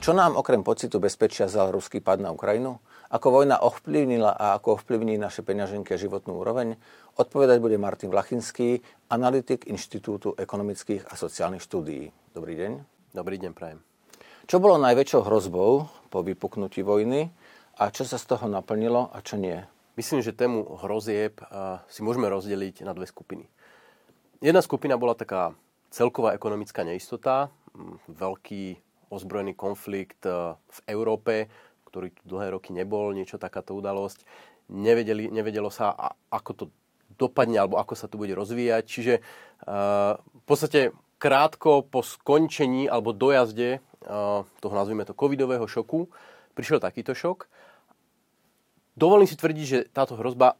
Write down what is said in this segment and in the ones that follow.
Čo nám okrem pocitu bezpečia vzal ruský pad na Ukrajinu? Ako vojna ovplyvnila a ako ovplyvní naše peňaženky a životnú úroveň? Odpovedať bude Martin Vlachinský, analytik Inštitútu ekonomických a sociálnych štúdií. Dobrý deň. Dobrý deň, prajem. Čo bolo najväčšou hrozbou po vypuknutí vojny a čo sa z toho naplnilo a čo nie? Myslím, že tému hrozieb si môžeme rozdeliť na dve skupiny. Jedna skupina bola taká celková ekonomická neistota, veľký ozbrojený konflikt e, v Európe, ktorý tu dlhé roky nebol, niečo takáto udalosť. Nevedeli, nevedelo sa, ako to dopadne, alebo ako sa to bude rozvíjať. Čiže e, v podstate krátko po skončení alebo dojazde e, toho, nazvime to, covidového šoku, prišiel takýto šok. Dovolím si tvrdiť, že táto hrozba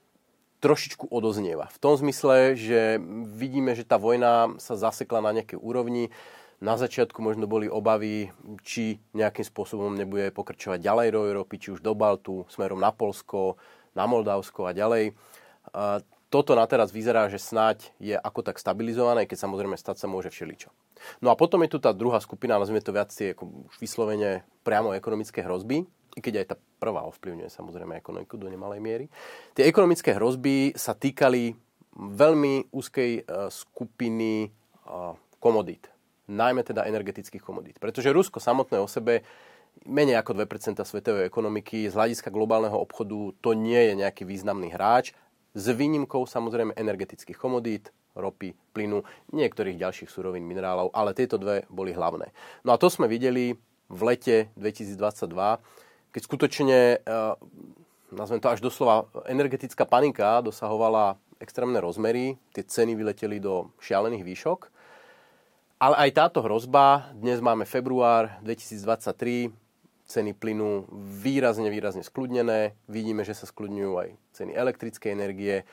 trošičku odoznieva. V tom zmysle, že vidíme, že tá vojna sa zasekla na nejakej úrovni, na začiatku možno boli obavy, či nejakým spôsobom nebude pokračovať ďalej do Európy, či už do Baltu, smerom na Polsko, na Moldavsko a ďalej. Toto na teraz vyzerá, že snáď je ako tak stabilizované, keď samozrejme stať sa môže všeličo. No a potom je tu tá druhá skupina, nazvime to viac ako už vyslovene priamo ekonomické hrozby, i keď aj tá prvá ovplyvňuje samozrejme ekonomiku do nemalej miery. Tie ekonomické hrozby sa týkali veľmi úzkej e, skupiny e, komodít najmä teda energetických komodít. Pretože Rusko samotné o sebe menej ako 2% svetovej ekonomiky, z hľadiska globálneho obchodu to nie je nejaký významný hráč, s výnimkou samozrejme energetických komodít, ropy, plynu, niektorých ďalších surovín, minerálov, ale tieto dve boli hlavné. No a to sme videli v lete 2022, keď skutočne, eh, nazvem to až doslova, energetická panika dosahovala extrémne rozmery, tie ceny vyleteli do šialených výšok ale aj táto hrozba, dnes máme február 2023, ceny plynu výrazne, výrazne skľudnené. Vidíme, že sa skľudňujú aj ceny elektrickej energie.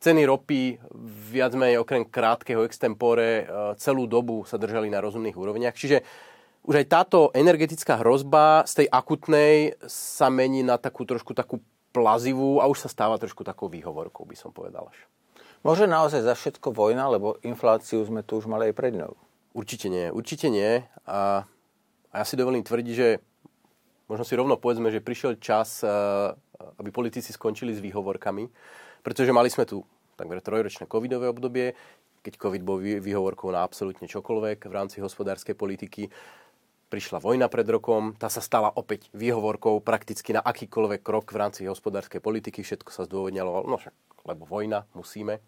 Ceny ropy viac menej okrem krátkeho extempore e, celú dobu sa držali na rozumných úrovniach. Čiže už aj táto energetická hrozba z tej akutnej sa mení na takú trošku takú plazivú a už sa stáva trošku takou výhovorkou, by som povedal. Môže naozaj za všetko vojna, lebo infláciu sme tu už mali aj pred ňou. Určite nie, určite nie. A, a ja si dovolím tvrdiť, že možno si rovno povedzme, že prišiel čas, eh, aby politici skončili s výhovorkami, pretože mali sme tu takmer trojročné covidové obdobie, keď covid bol výhovorkou na absolútne čokoľvek v rámci hospodárskej politiky. Prišla vojna pred rokom, tá sa stala opäť výhovorkou prakticky na akýkoľvek krok v rámci hospodárskej politiky. Všetko sa zdôvodňalo, no však, lebo vojna, musíme.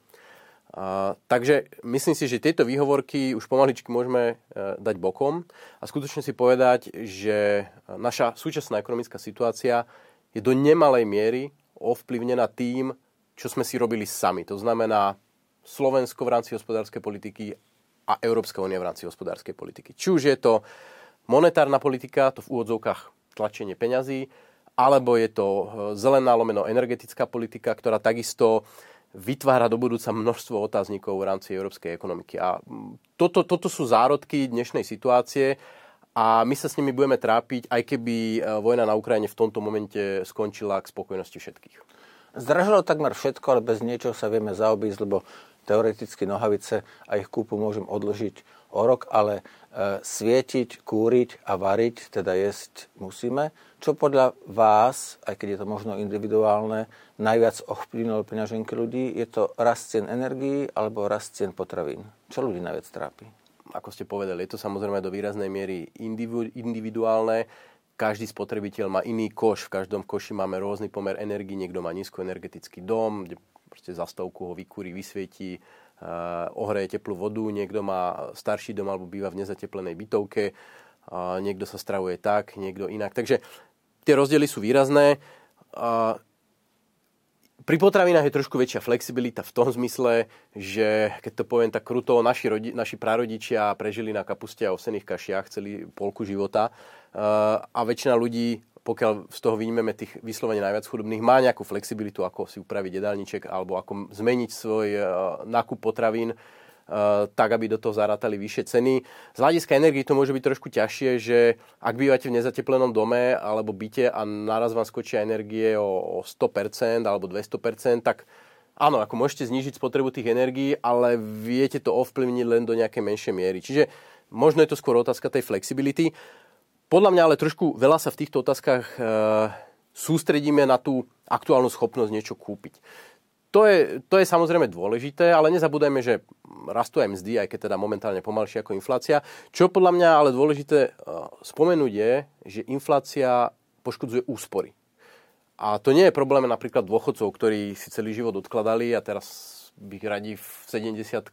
A, takže myslím si, že tieto výhovorky už pomaličky môžeme e, dať bokom a skutočne si povedať, že naša súčasná ekonomická situácia je do nemalej miery ovplyvnená tým, čo sme si robili sami. To znamená Slovensko v rámci hospodárskej politiky a Európska únia v rámci hospodárskej politiky. Či už je to monetárna politika, to v úvodzovkách tlačenie peňazí, alebo je to e, zelená lomeno energetická politika, ktorá takisto vytvára do budúca množstvo otáznikov v rámci európskej ekonomiky. A toto, toto sú zárodky dnešnej situácie a my sa s nimi budeme trápiť, aj keby e, vojna na Ukrajine v tomto momente skončila k spokojnosti všetkých. Zdražilo takmer všetko, ale bez niečoho sa vieme zaobísť, lebo teoreticky nohavice a ich kúpu môžem odložiť o rok, ale e, svietiť, kúriť a variť, teda jesť musíme. Čo podľa vás, aj keď je to možno individuálne, najviac ovplyvnilo peňaženky ľudí? Je to rast cien energií alebo rast cien potravín? Čo ľudí najviac trápi? Ako ste povedali, je to samozrejme do výraznej miery individuálne. Každý spotrebiteľ má iný koš, v každom koši máme rôzny pomer energii, niekto má nízkoenergetický dom, kde proste za stovku ho vykúri, vysvietí, uh, ohreje teplú vodu, niekto má starší dom alebo býva v nezateplenej bytovke, uh, niekto sa stravuje tak, niekto inak. Takže tie rozdiely sú výrazné. Uh, pri potravinách je trošku väčšia flexibilita v tom zmysle, že keď to poviem tak kruto, naši, rodi, naši prarodičia prežili na kapuste a osených kašiach celý polku života a väčšina ľudí pokiaľ z toho vynímeme tých vyslovene najviac chudobných, má nejakú flexibilitu, ako si upraviť jedálniček alebo ako zmeniť svoj uh, nákup potravín Uh, tak, aby do toho zarátali vyššie ceny. Z hľadiska energii to môže byť trošku ťažšie, že ak bývate v nezateplenom dome alebo byte a naraz vám skočia energie o 100% alebo 200%, tak áno, ako môžete znížiť spotrebu tých energií, ale viete to ovplyvniť len do nejakej menšej miery. Čiže možno je to skôr otázka tej flexibility. Podľa mňa ale trošku veľa sa v týchto otázkach e, sústredíme na tú aktuálnu schopnosť niečo kúpiť. To je, to je samozrejme dôležité, ale nezabúdajme, že rastú aj mzdy, aj keď teda momentálne pomalšie ako inflácia. Čo podľa mňa ale dôležité uh, spomenúť je, že inflácia poškodzuje úspory. A to nie je problém napríklad dôchodcov, ktorí si celý život odkladali a teraz by radi v 70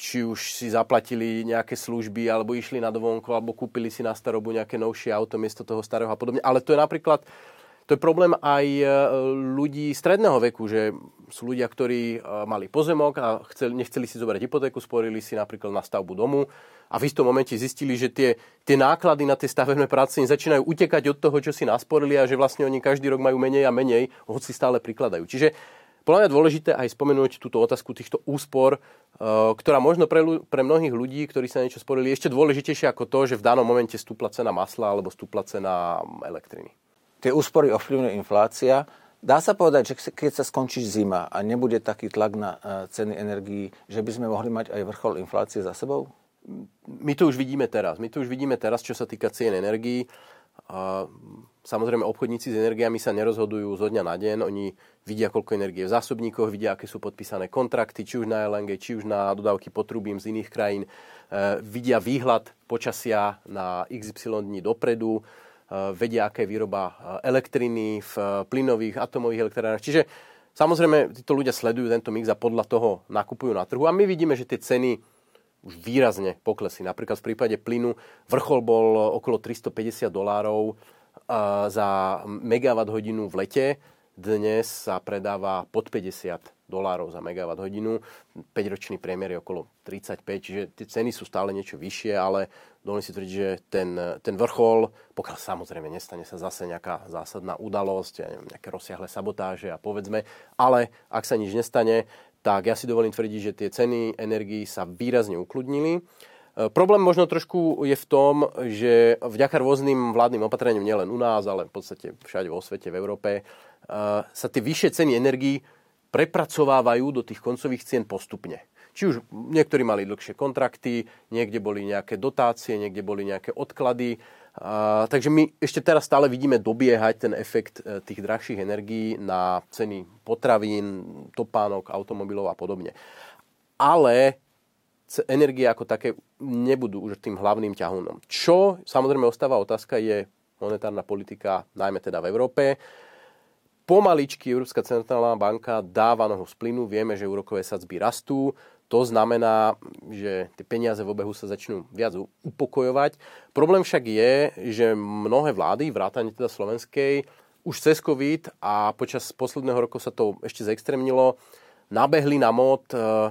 či už si zaplatili nejaké služby, alebo išli na dovolenku, alebo kúpili si na starobu nejaké novšie auto miesto toho starého a podobne. Ale to je napríklad to je problém aj e, ľudí stredného veku, že sú ľudia, ktorí e, mali pozemok a chceli, nechceli si zobrať hypotéku, sporili si napríklad na stavbu domu a v istom momente zistili, že tie, tie náklady na tie stavebné práce im začínajú utekať od toho, čo si nasporili a že vlastne oni každý rok majú menej a menej, hoci stále prikladajú. Čiže podľa mňa dôležité aj spomenúť túto otázku týchto úspor, e, ktorá možno pre, pre mnohých ľudí, ktorí sa niečo sporili, ešte dôležitejšie ako to, že v danom momente stúpla cena masla alebo stúpla cena elektriny tie úspory ovplyvňuje inflácia. Dá sa povedať, že keď sa skončí zima a nebude taký tlak na e, ceny energií, že by sme mohli mať aj vrchol inflácie za sebou? My to už vidíme teraz. My to už vidíme teraz, čo sa týka cien energií. Samozrejme, obchodníci s energiami sa nerozhodujú zo dňa na deň. Oni vidia, koľko energie v zásobníkoch, vidia, aké sú podpísané kontrakty, či už na LNG, či už na dodávky potrubím z iných krajín. E, vidia výhľad počasia na XY dní dopredu Eh, vedia, aká je výroba eh, elektriny v eh, plynových, atomových elektrárnach. Čiže samozrejme, títo ľudia sledujú tento mix a podľa toho nakupujú na trhu. A my vidíme, že tie ceny už výrazne poklesli. Napríklad v prípade plynu vrchol bol okolo 350 dolárov za megawatt hodinu v lete. Dnes sa predáva pod 50 dolárov za megawatt hodinu. 5-ročný priemer je okolo 35, čiže tie ceny sú stále niečo vyššie, ale dovolím si tvrdiť, že ten, ten vrchol, pokiaľ samozrejme nestane sa zase nejaká zásadná udalosť, ja neviem, nejaké rozsiahle sabotáže a povedzme, ale ak sa nič nestane, tak ja si dovolím tvrdiť, že tie ceny energií sa výrazne ukludnili. E, problém možno trošku je v tom, že vďaka rôznym vládnym opatreniam nielen u nás, ale v podstate všade vo svete, v Európe, e, sa tie vyššie ceny energií prepracovávajú do tých koncových cien postupne. Či už niektorí mali dlhšie kontrakty, niekde boli nejaké dotácie, niekde boli nejaké odklady. A, takže my ešte teraz stále vidíme dobiehať ten efekt tých drahších energií na ceny potravín, topánok, automobilov a podobne. Ale energie ako také nebudú už tým hlavným ťahunom. Čo samozrejme ostáva otázka je monetárna politika, najmä teda v Európe. Pomaličky Európska centrálna banka dáva nohu z plynu, vieme, že úrokové sadzby rastú, to znamená, že tie peniaze v obehu sa začnú viac upokojovať. Problém však je, že mnohé vlády, vrátane teda slovenskej, už cez COVID a počas posledného roku sa to ešte zextremnilo, nabehli na mod e,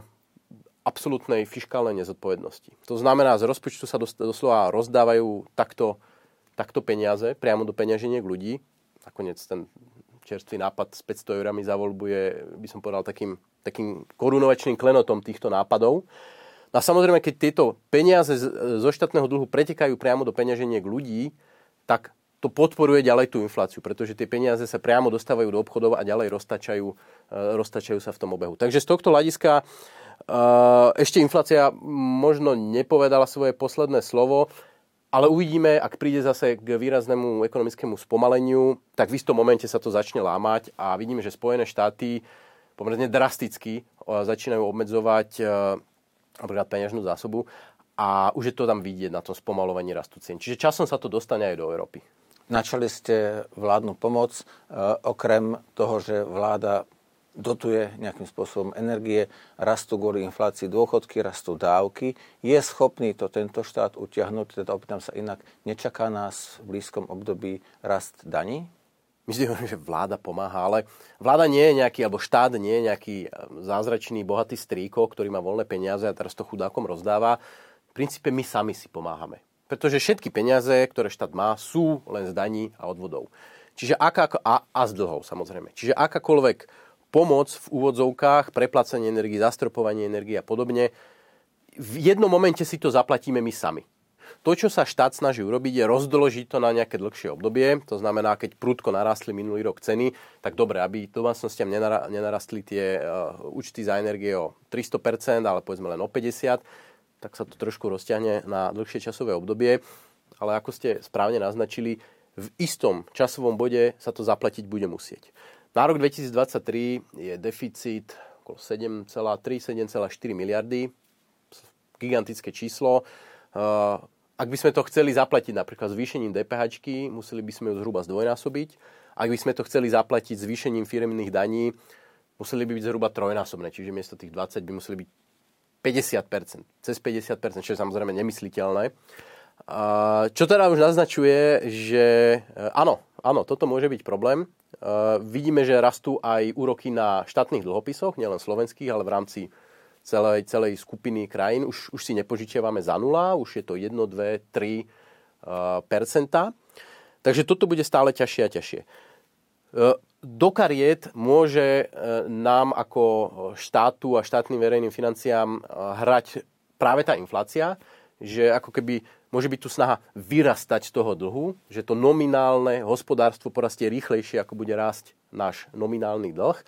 absolútnej fiskálnej nezodpovednosti. To znamená, z rozpočtu sa doslova rozdávajú takto, takto peniaze priamo do peňaženiek ľudí. Nakoniec ten čerstvý nápad s 500 eurami za voľbu je, by som povedal, takým takým korunovačným klenotom týchto nápadov. No a samozrejme, keď tieto peniaze zo štátneho dlhu pretekajú priamo do peňaženiek ľudí, tak to podporuje ďalej tú infláciu, pretože tie peniaze sa priamo dostávajú do obchodov a ďalej roztačajú, e, roztačajú sa v tom obehu. Takže z tohto hľadiska ešte inflácia možno nepovedala svoje posledné slovo, ale uvidíme, ak príde zase k výraznému ekonomickému spomaleniu, tak v istom momente sa to začne lámať a vidíme, že Spojené štáty pomerne drasticky začínajú obmedzovať e, napríklad peňažnú zásobu a už je to tam vidieť na tom spomalovaní rastu cien. Čiže časom sa to dostane aj do Európy. Načali ste vládnu pomoc, okrem toho, že vláda dotuje nejakým spôsobom energie, rastú kvôli inflácii dôchodky, rastú dávky. Je schopný to tento štát utiahnuť, teda opýtam sa inak, nečaká nás v blízkom období rast daní? my si hovoríme, že vláda pomáha, ale vláda nie je nejaký, alebo štát nie je nejaký e, zázračný, bohatý strýko, ktorý má voľné peniaze a teraz to chudákom rozdáva. V princípe my sami si pomáhame. Pretože všetky peniaze, ktoré štát má, sú len z daní a odvodov. Čiže aká, a, a z dlhov samozrejme. Čiže akákoľvek pomoc v úvodzovkách, preplacenie energii, zastropovanie energie a podobne, v jednom momente si to zaplatíme my sami. To, čo sa štát snaží urobiť, je rozdoložiť to na nejaké dlhšie obdobie. To znamená, keď prudko narastli minulý rok ceny, tak dobre, aby domácnostiam nenarastli tie uh, účty za energie o 300%, ale povedzme len o 50%, tak sa to trošku rozťahne na dlhšie časové obdobie. ale ako ste správne naznačili, v istom časovom bode sa to zaplatiť bude musieť. Na rok 2023 je deficit okolo 7,3-7,4 miliardy. Gigantické číslo. Ak by sme to chceli zaplatiť napríklad zvýšením DPH, museli by sme ju zhruba zdvojnásobiť. Ak by sme to chceli zaplatiť zvýšením firmných daní, museli by byť zhruba trojnásobné, čiže miesto tých 20 by museli byť 50%, cez 50%, čo je samozrejme nemysliteľné. Čo teda už naznačuje, že áno, áno, toto môže byť problém. E, vidíme, že rastú aj úroky na štátnych dlhopisoch, nielen slovenských, ale v rámci celej, celej skupiny krajín. Už, už si nepožičiavame za nula, už je to 1, 2, 3 percentá. Takže toto bude stále ťažšie a ťažšie. E, do kariet môže e, nám ako štátu a štátnym verejným financiám e, hrať práve tá inflácia, že ako keby môže byť tu snaha vyrastať z toho dlhu, že to nominálne hospodárstvo porastie rýchlejšie, ako bude rásť náš nominálny dlh.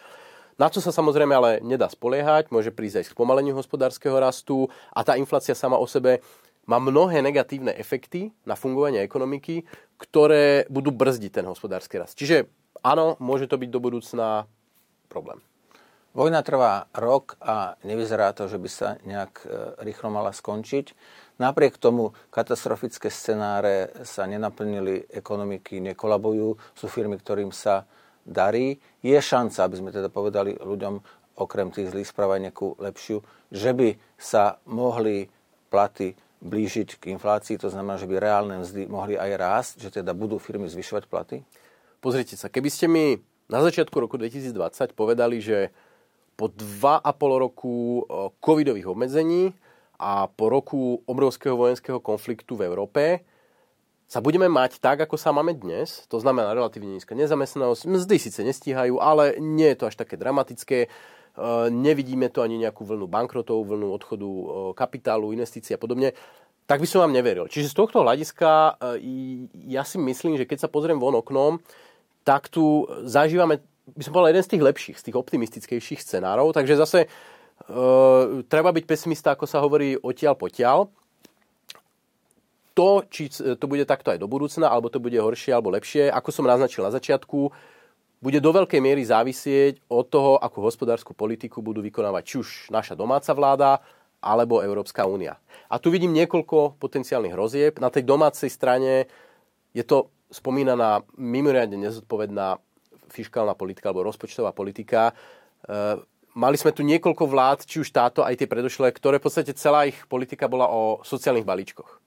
Na čo sa samozrejme ale nedá spoliehať, môže prísť aj k spomaleniu hospodárskeho rastu a tá inflácia sama o sebe má mnohé negatívne efekty na fungovanie ekonomiky, ktoré budú brzdiť ten hospodársky rast. Čiže áno, môže to byť do budúcna problém. Vojna trvá rok a nevyzerá to, že by sa nejak e, rýchlo mala skončiť. Napriek tomu katastrofické scenáre sa nenaplnili, ekonomiky nekolabujú, sú firmy, ktorým sa darí. Je šanca, aby sme teda povedali ľuďom, okrem tých zlých správ nejakú lepšiu, že by sa mohli platy blížiť k inflácii, to znamená, že by reálne mzdy mohli aj rásť, že teda budú firmy zvyšovať platy? Pozrite sa, keby ste mi na začiatku roku 2020 povedali, že po 2,5 roku covidových obmedzení a po roku obrovského vojenského konfliktu v Európe sa budeme mať tak, ako sa máme dnes, to znamená relatívne nízka nezamestnanosť, mzdy síce nestíhajú, ale nie je to až také dramatické, nevidíme to ani nejakú vlnu bankrotov, vlnu odchodu kapitálu, investícií a podobne, tak by som vám neveril. Čiže z tohto hľadiska ja si myslím, že keď sa pozriem von oknom, tak tu zažívame, by som povedal, jeden z tých lepších, z tých optimistickejších scenárov. Takže zase e, treba byť pesimista, ako sa hovorí, odtiaľ potiaľ. To, či to bude takto aj do budúcna, alebo to bude horšie alebo lepšie, ako som naznačil na začiatku, bude do veľkej miery závisieť od toho, akú hospodárskú politiku budú vykonávať či už naša domáca vláda, alebo Európska únia. A tu vidím niekoľko potenciálnych hrozieb. Na tej domácej strane je to spomínaná mimoriadne nezodpovedná fiskálna politika alebo rozpočtová politika. E, mali sme tu niekoľko vlád, či už táto, aj tie predošlé, ktoré v podstate celá ich politika bola o sociálnych balíčkoch.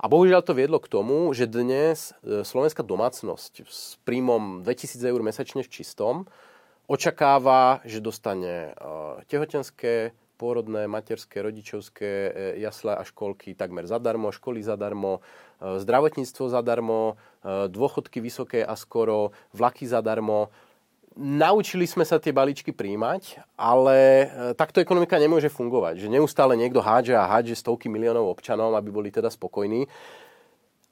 A bohužiaľ to viedlo k tomu, že dnes e, slovenská domácnosť s príjmom 2000 eur mesačne v čistom očakáva, že dostane e, tehotenské, pôrodné, materské, rodičovské jasle a školky takmer zadarmo, školy zadarmo, zdravotníctvo zadarmo, dôchodky vysoké a skoro, vlaky zadarmo. Naučili sme sa tie balíčky príjmať, ale e, takto ekonomika nemôže fungovať. Že neustále niekto hádže a hádže stovky miliónov občanov, aby boli teda spokojní.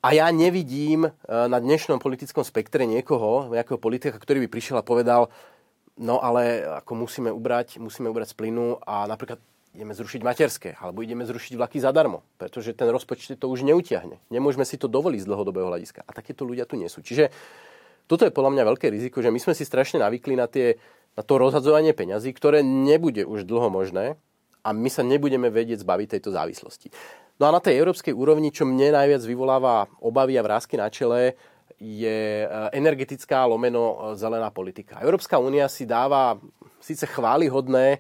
A ja nevidím e, na dnešnom politickom spektre niekoho, nejakého politika, ktorý by prišiel a povedal, no ale ako musíme ubrať, musíme ubrať z plynu a napríklad ideme zrušiť materské, alebo ideme zrušiť vlaky zadarmo, pretože ten rozpočet to už neutiahne. Nemôžeme si to dovoliť z dlhodobého hľadiska. A takéto ľudia tu nie sú. Čiže toto je podľa mňa veľké riziko, že my sme si strašne navykli na, tie, na to rozhadzovanie peňazí, ktoré nebude už dlho možné a my sa nebudeme vedieť zbaviť tejto závislosti. No a na tej európskej úrovni, čo mne najviac vyvoláva obavy a vrázky na čele, je e, energetická lomeno e, zelená politika. Európska únia si dáva síce chválihodné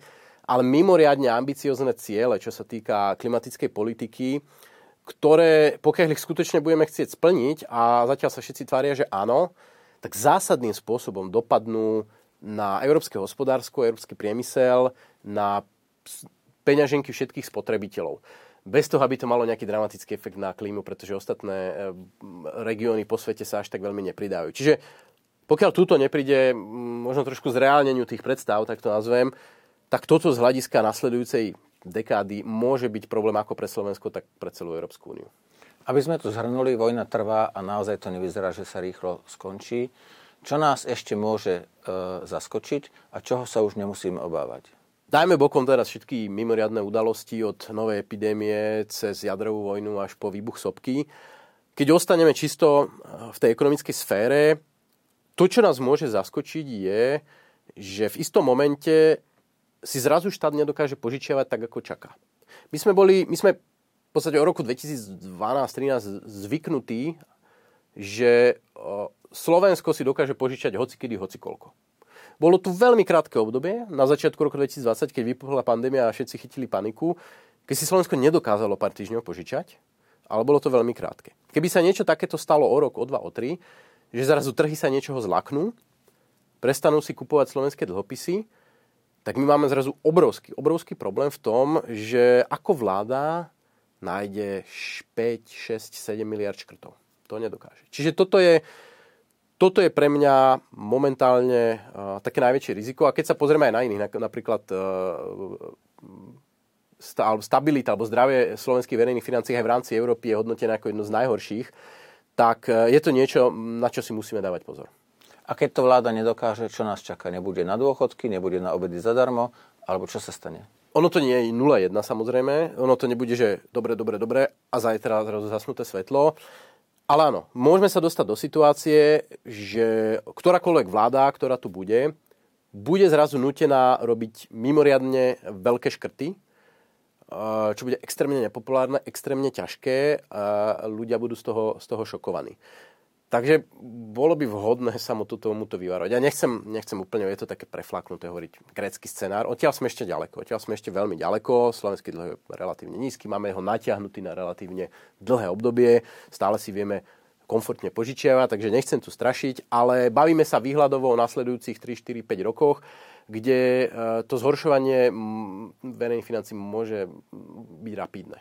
ale mimoriadne ambiciozne ciele, čo sa týka klimatickej politiky, ktoré, pokiaľ ich skutočne budeme chcieť splniť, a zatiaľ sa všetci tvária, že áno, tak zásadným spôsobom dopadnú na európske hospodárstvo, európsky priemysel, na peňaženky všetkých spotrebiteľov. Bez toho, aby to malo nejaký dramatický efekt na klímu, pretože ostatné e, regióny po svete sa až tak veľmi nepridajú. Čiže pokiaľ túto nepríde možno trošku zreálneniu tých predstav, tak to nazvem, tak toto z hľadiska nasledujúcej dekády môže byť problém ako pre Slovensko, tak pre celú Európsku úniu. Aby sme to zhrnuli, vojna trvá a naozaj to nevyzerá, že sa rýchlo skončí. Čo nás ešte môže e, zaskočiť a čoho sa už nemusíme obávať? Dajme bokom teraz všetky mimoriadne udalosti od novej epidémie cez jadrovú vojnu až po výbuch sopky. keď ostaneme čisto v tej ekonomickej sfére, to, čo nás môže zaskočiť, je, že v istom momente si zrazu štát nedokáže požičiavať tak, ako čaká. My sme boli, my sme v podstate o roku 2012-2013 zvyknutí, že Slovensko si dokáže požičať hocikedy, hocikoľko. Bolo tu veľmi krátke obdobie, na začiatku roku 2020, keď vypukla pandémia a všetci chytili paniku, keď si Slovensko nedokázalo pár týždňov požičať, ale bolo to veľmi krátke. Keby sa niečo takéto stalo o rok, o dva, o tri, že zrazu trhy sa niečoho zlaknú, prestanú si kupovať slovenské dlhopisy, tak my máme zrazu obrovský, obrovský problém v tom, že ako vláda nájde 5, 6, 7 miliard škrtov. To nedokáže. Čiže toto je, toto je pre mňa momentálne uh, také najväčšie riziko. A keď sa pozrieme aj na iných, napríklad uh, stabilita alebo zdravie slovenských verejných financií aj v rámci Európy je hodnotené ako jedno z najhorších, tak e, je to niečo, na čo si musíme dávať pozor. A keď to vláda nedokáže, čo nás čaká? Nebude na dôchodky, nebude na obedy zadarmo, alebo čo sa stane? Ono to nie je 0,1 samozrejme. Ono to nebude, že dobre, dobre, dobre a zajtra zrazu zasnuté svetlo. Ale áno, môžeme sa dostať do situácie, že ktorákoľvek vláda, ktorá tu bude, bude zrazu nutená robiť mimoriadne veľké škrty, Eh, čo bude extrémne nepopulárne, extrémne ťažké a ľudia budú z toho, z toho šokovaní. Takže bolo by vhodné sa mu tomuto vyvarovať. Ja nechcem, nechcem úplne, je to také preflaknuté hovoriť grécky scenár. Odtiaľ sme ešte ďaleko. Odtiaľ sme ešte veľmi ďaleko. Slovenský dlh je relatívne nízky. Máme ho natiahnutý na relatívne dlhé obdobie. Stále si vieme komfortne požičiavať, takže nechcem tu strašiť, ale bavíme sa výhľadovo o nasledujúcich 3, 4, 5 rokoch kde e, to zhoršovanie verejných financí môže byť rapidné.